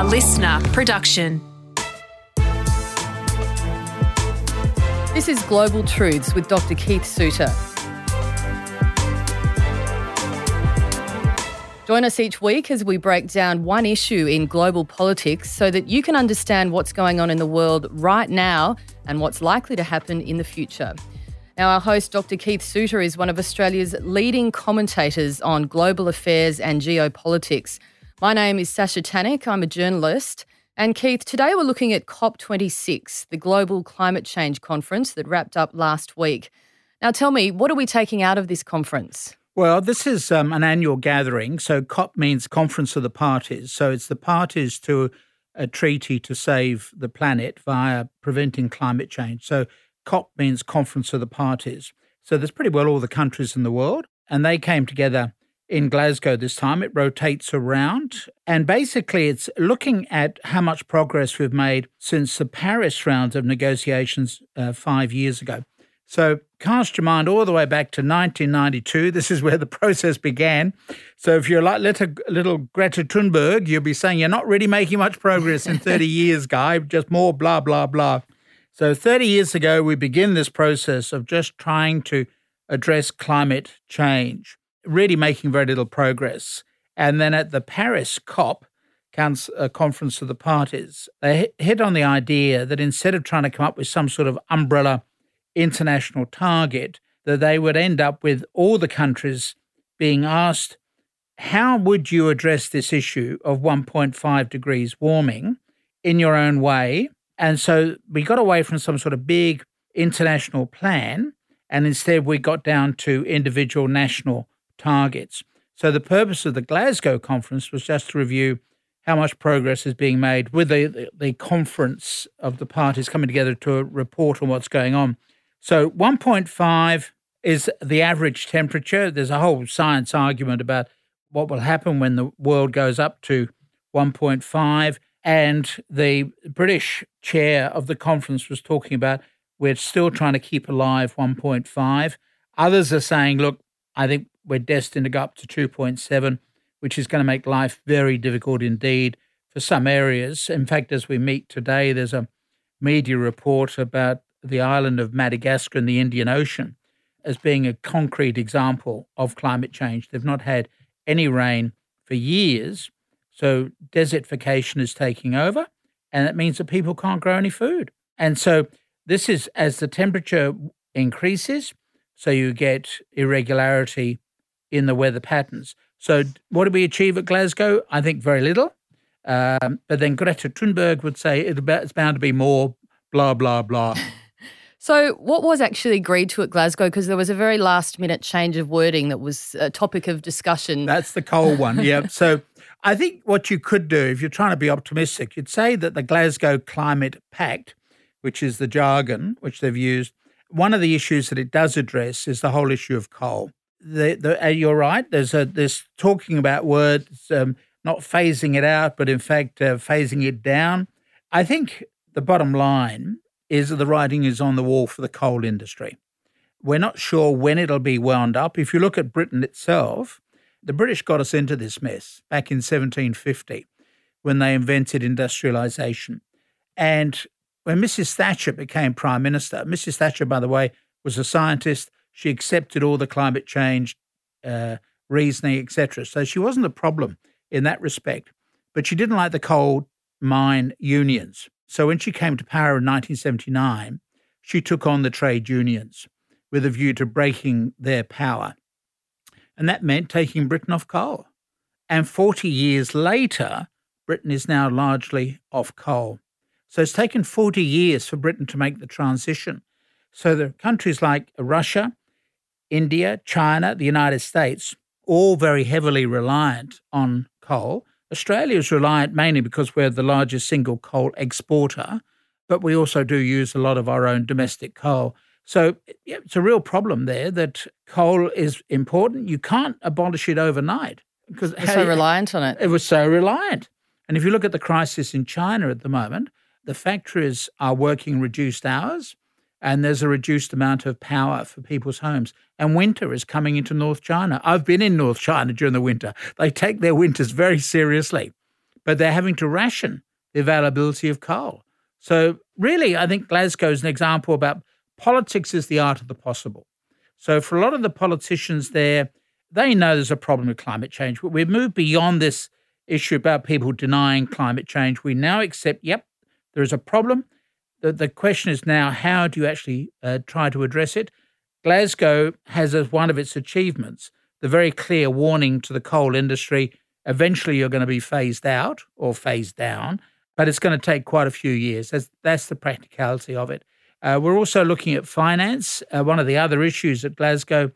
a listener production. This is Global Truths with Dr. Keith Suter. Join us each week as we break down one issue in global politics so that you can understand what's going on in the world right now and what's likely to happen in the future. Now, our host, Dr. Keith Suter, is one of Australia's leading commentators on global affairs and geopolitics. My name is Sasha Tanik. I'm a journalist. And Keith, today we're looking at COP26, the global climate change conference that wrapped up last week. Now, tell me, what are we taking out of this conference? Well, this is um, an annual gathering. So, COP means Conference of the Parties. So, it's the parties to a treaty to save the planet via preventing climate change. So, COP means Conference of the Parties. So, there's pretty well all the countries in the world, and they came together in Glasgow this time. It rotates around. And basically, it's looking at how much progress we've made since the Paris round of negotiations uh, five years ago. So cast your mind all the way back to 1992. This is where the process began. So if you're like little, little Greta Thunberg, you'll be saying you're not really making much progress in 30 years, guy, just more blah, blah, blah. So 30 years ago, we begin this process of just trying to address climate change, really making very little progress. And then at the Paris COP, a uh, Conference of the Parties, they hit on the idea that instead of trying to come up with some sort of umbrella international target, that they would end up with all the countries being asked, how would you address this issue of 1.5 degrees warming in your own way? And so we got away from some sort of big international plan, and instead we got down to individual national targets. So the purpose of the Glasgow conference was just to review how much progress is being made with the, the, the conference of the parties coming together to report on what's going on. So 1.5 is the average temperature. There's a whole science argument about what will happen when the world goes up to 1.5. And the British chair of the conference was talking about we're still trying to keep alive 1.5. Others are saying, look, I think we're destined to go up to 2.7, which is going to make life very difficult indeed for some areas. In fact, as we meet today, there's a media report about the island of Madagascar in the Indian Ocean as being a concrete example of climate change. They've not had any rain for years, so desertification is taking over, and it means that people can't grow any food. And so this is as the temperature increases, so you get irregularity in the weather patterns. So what do we achieve at Glasgow? I think very little. Um, but then Greta Thunberg would say it's bound to be more, blah, blah, blah. So, what was actually agreed to at Glasgow? Because there was a very last minute change of wording that was a topic of discussion. That's the coal one, yeah. so, I think what you could do, if you're trying to be optimistic, you'd say that the Glasgow Climate Pact, which is the jargon which they've used, one of the issues that it does address is the whole issue of coal. The, the, uh, you're right. There's a there's talking about words, um, not phasing it out, but in fact uh, phasing it down. I think the bottom line is that the writing is on the wall for the coal industry. We're not sure when it'll be wound up. If you look at Britain itself, the British got us into this mess back in 1750 when they invented industrialization. And when Mrs. Thatcher became Prime Minister, Mrs. Thatcher, by the way, was a scientist. She accepted all the climate change uh, reasoning, etc. So she wasn't a problem in that respect. But she didn't like the coal mine unions. So when she came to power in 1979, she took on the trade unions with a view to breaking their power. And that meant taking Britain off coal. And 40 years later, Britain is now largely off coal. So it's taken 40 years for Britain to make the transition. So the countries like Russia, India, China, the United States, all very heavily reliant on coal, Australia is reliant mainly because we're the largest single coal exporter, but we also do use a lot of our own domestic coal. So yeah, it's a real problem there that coal is important. You can't abolish it overnight because we're so reliant on it. It was so reliant. And if you look at the crisis in China at the moment, the factories are working reduced hours and there's a reduced amount of power for people's homes. And winter is coming into North China. I've been in North China during the winter. They take their winters very seriously but they're having to ration the availability of coal. So, really, I think Glasgow is an example about politics is the art of the possible. So, for a lot of the politicians there, they know there's a problem with climate change, but we've moved beyond this issue about people denying climate change. We now accept, yep, there is a problem. The, the question is now, how do you actually uh, try to address it? Glasgow has as one of its achievements the very clear warning to the coal industry eventually you're going to be phased out or phased down, but it's going to take quite a few years. That's, that's the practicality of it. Uh, we're also looking at finance. Uh, one of the other issues at Glasgow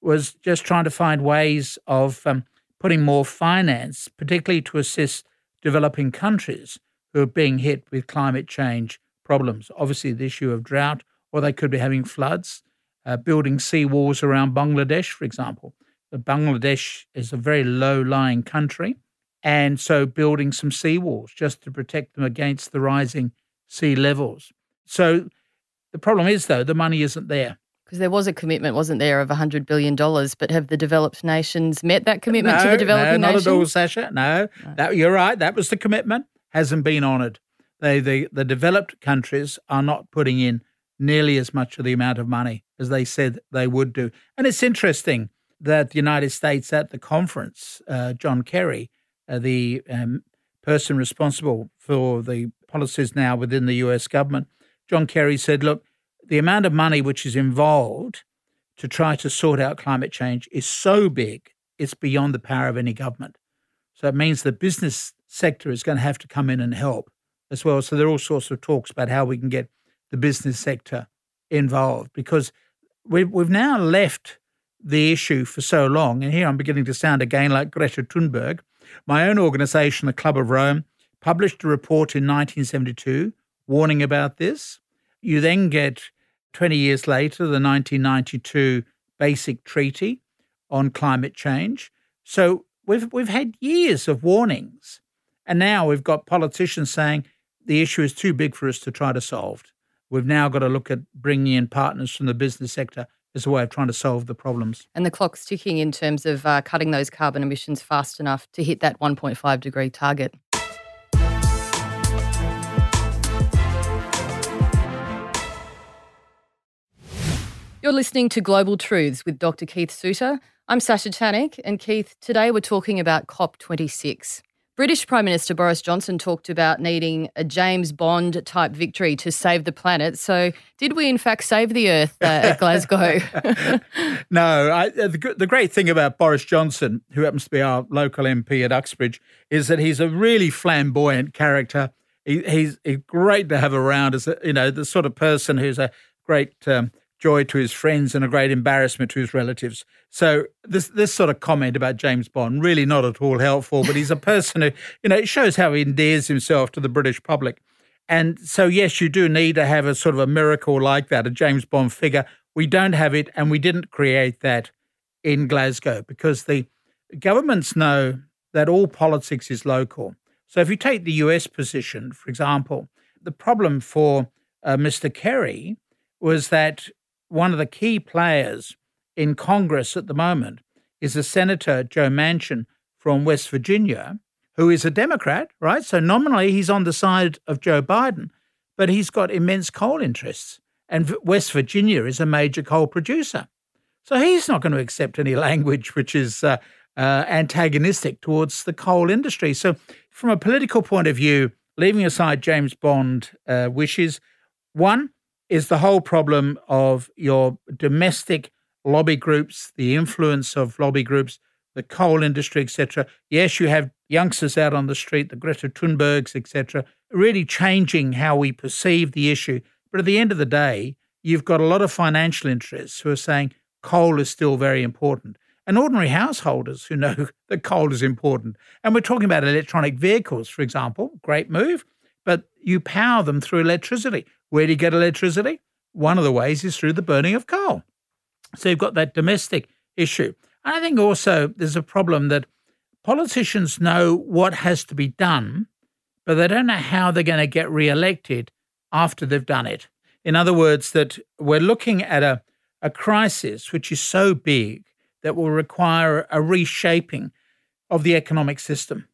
was just trying to find ways of um, putting more finance, particularly to assist developing countries who are being hit with climate change problems. Obviously, the issue of drought, or they could be having floods, uh, building seawalls around Bangladesh, for example. But Bangladesh is a very low lying country. And so building some seawalls just to protect them against the rising sea levels. So the problem is, though, the money isn't there. Because there was a commitment, wasn't there, of $100 billion, but have the developed nations met that commitment no, to the developing no, not nations? at all, Sasha. No, no. That, you're right. That was the commitment. Hasn't been honoured. They, the, the developed countries are not putting in nearly as much of the amount of money as they said they would do. And it's interesting that the United States at the conference, uh, John Kerry, uh, the um, person responsible for the policies now within the US government, John Kerry said, look, the amount of money which is involved to try to sort out climate change is so big, it's beyond the power of any government. So it means the business sector is going to have to come in and help as well. So there are all sorts of talks about how we can get the business sector involved because we've, we've now left the issue for so long. And here I'm beginning to sound again like Greta Thunberg. My own organization, the Club of Rome, published a report in 1972 warning about this. You then get 20 years later the 1992 Basic Treaty on climate change. So we've we've had years of warnings, and now we've got politicians saying the issue is too big for us to try to solve. We've now got to look at bringing in partners from the business sector as a way of trying to solve the problems. And the clock's ticking in terms of uh, cutting those carbon emissions fast enough to hit that 1.5 degree target. You're listening to Global Truths with Dr. Keith Suter. I'm Sasha Tanik, and Keith, today we're talking about COP26. British Prime Minister Boris Johnson talked about needing a James Bond type victory to save the planet. So, did we in fact save the Earth uh, at Glasgow? no. I, uh, the, the great thing about Boris Johnson, who happens to be our local MP at Uxbridge, is that he's a really flamboyant character. He, he's, he's, great to have around as a, you know the sort of person who's a great um, joy to his friends and a great embarrassment to his relatives. So this this sort of comment about James Bond really not at all helpful, but he's a person who, you know, it shows how he endears himself to the British public. And so yes, you do need to have a sort of a miracle like that, a James Bond figure. We don't have it and we didn't create that in Glasgow because the governments know that all politics is local. So if you take the US position, for example, the problem for uh, Mr. Kerry was that one of the key players in Congress at the moment is a Senator Joe Manchin from West Virginia, who is a Democrat, right? So nominally he's on the side of Joe Biden, but he's got immense coal interests. And West Virginia is a major coal producer. So he's not going to accept any language which is uh, uh, antagonistic towards the coal industry. So, from a political point of view, leaving aside James Bond uh, wishes, one, is the whole problem of your domestic lobby groups, the influence of lobby groups, the coal industry, etc. Yes, you have youngsters out on the street, the Greta Thunbergs, etc., really changing how we perceive the issue. But at the end of the day, you've got a lot of financial interests who are saying coal is still very important. And ordinary householders who know that coal is important. And we're talking about electronic vehicles, for example, great move, but you power them through electricity. Where do you get electricity? One of the ways is through the burning of coal. So you've got that domestic issue. And I think also there's a problem that politicians know what has to be done, but they don't know how they're going to get re-elected after they've done it. In other words, that we're looking at a, a crisis which is so big that will require a reshaping of the economic system.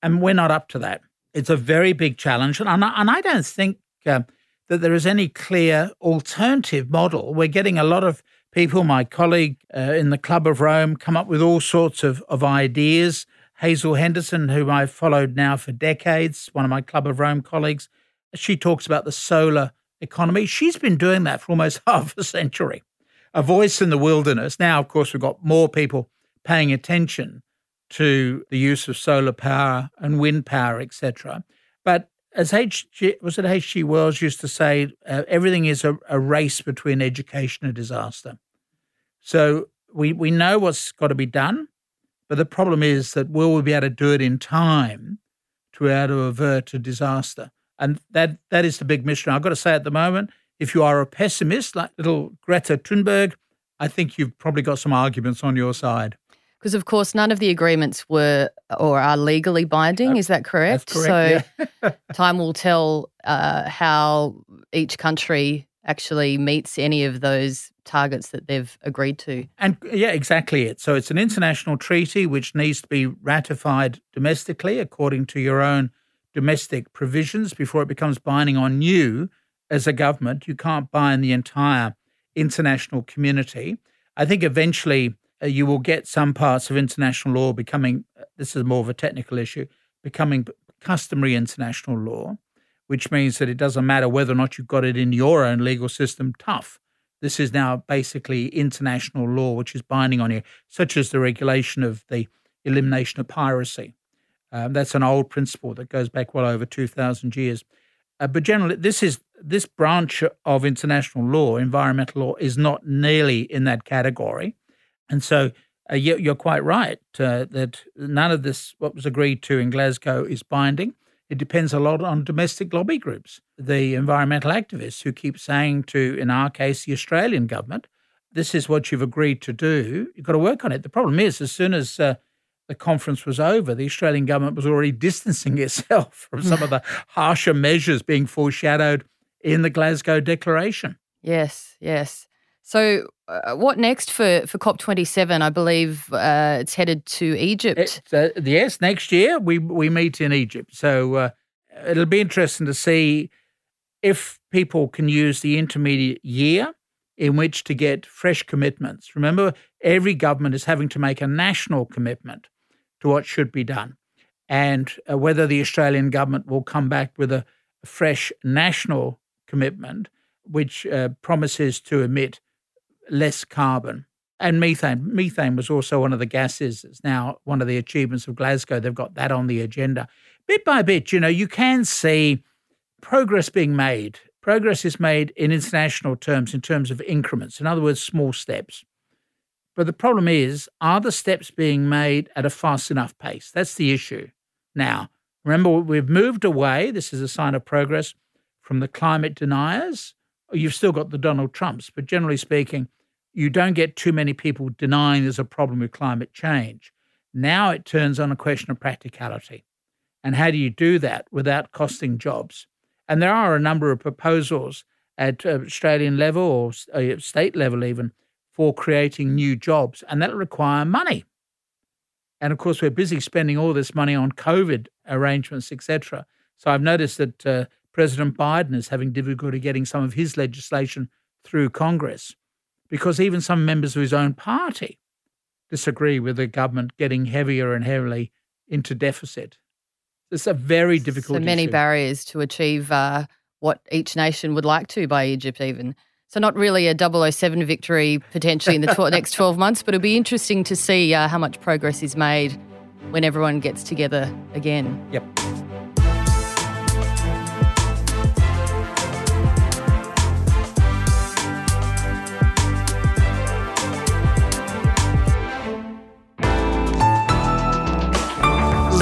And we're not up to that. It's a very big challenge. And I, and I don't think uh, that there is any clear alternative model. We're getting a lot of people, my colleague uh, in the Club of Rome, come up with all sorts of, of ideas. Hazel Henderson, whom I've followed now for decades, one of my Club of Rome colleagues, she talks about the solar economy. She's been doing that for almost half a century. A voice in the wilderness. Now, of course, we've got more people paying attention to the use of solar power and wind power, etc. But as H.G. was it H.G. Wells used to say, uh, everything is a, a, race between education and disaster. So we we know what's got to be done, but the problem is that will we be able to do it in time to be able to avert a disaster? And that that is the big mission. I've got to say at the moment, if you are a pessimist like little Greta Thunberg, I think you've probably got some arguments on your side. Because of course, none of the agreements were or are legally binding. Uh, is that correct? correct so yeah. time will tell uh, how each country actually meets any of those targets that they've agreed to. And yeah, exactly it. So it's an international treaty which needs to be ratified domestically according to your own domestic provisions before it becomes binding on you as a government. You can't bind the entire international community. I think eventually uh, you will get some parts of international law becoming, uh, this is more of a technical issue, becoming customary international law, which means that it doesn't matter whether or not you've got it in your own legal system, tough. This is now basically international law, which is binding on you, such as the regulation of the elimination of piracy. Um, that's an old principle that goes back well over 2,000 years. Uh, but generally, this is this branch of international law, environmental law, is not nearly in that category, and so uh, you, you're quite right uh, that none of this, what was agreed to in Glasgow, is binding. It depends a lot on domestic lobby groups, the environmental activists who keep saying to, in our case, the Australian government, "This is what you've agreed to do. You've got to work on it." The problem is, as soon as uh, the conference was over, the Australian government was already distancing itself from some of the harsher measures being foreshadowed in the Glasgow Declaration. Yes, yes. So, uh, what next for, for COP27? I believe uh, it's headed to Egypt. Uh, yes, next year we, we meet in Egypt. So, uh, it'll be interesting to see if people can use the intermediate year in which to get fresh commitments. Remember, every government is having to make a national commitment to what should be done. And uh, whether the Australian government will come back with a fresh national commitment, which uh, promises to emit less carbon. And methane. Methane was also one of the gases. It's now one of the achievements of Glasgow. They've got that on the agenda. Bit by bit, you know, you can see progress being made. Progress is made in international terms, in terms of increments, in other words, small steps. But the problem is, are the steps being made at a fast enough pace? That's the issue. Now, remember, we've moved away, this is a sign of progress, from the climate deniers. You've still got the Donald Trumps, but generally speaking, you don't get too many people denying there's a problem with climate change. Now it turns on a question of practicality. And how do you do that without costing jobs? And there are a number of proposals at Australian level or uh, state level, even, for creating new jobs, and that'll require money. And of course, we're busy spending all this money on COVID arrangements, etc. So I've noticed that uh, President Biden is having difficulty getting some of his legislation through Congress because even some members of his own party disagree with the government getting heavier and heavily into deficit. It's a very difficult. So many issue. barriers to achieve uh, what each nation would like to by Egypt, even. So not really a 007 victory potentially in the tw- next 12 months, but it'll be interesting to see uh, how much progress is made when everyone gets together again. Yep.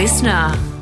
listener.